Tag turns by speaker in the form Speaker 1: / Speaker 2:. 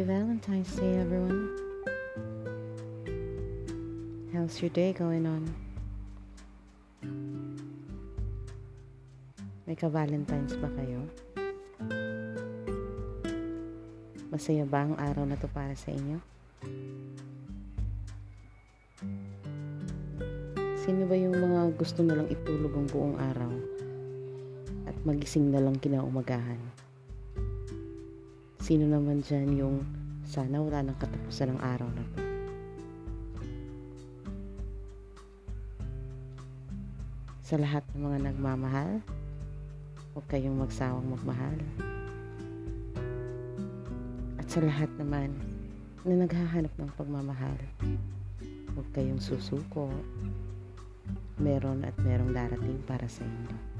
Speaker 1: Valentine's Day, everyone. How's your day going on? May ka-Valentine's ba kayo? Masaya ba ang araw na to para sa inyo? Sino ba yung mga gusto na lang itulog ang buong araw at magising na lang kinaumagahan? Sino naman dyan yung sana wala nang katapusan ng araw na to? Sa lahat ng mga nagmamahal, huwag kayong magsawang magmahal. At sa lahat naman na naghahanap ng pagmamahal, huwag kayong susuko. Meron at merong darating para sa inyo.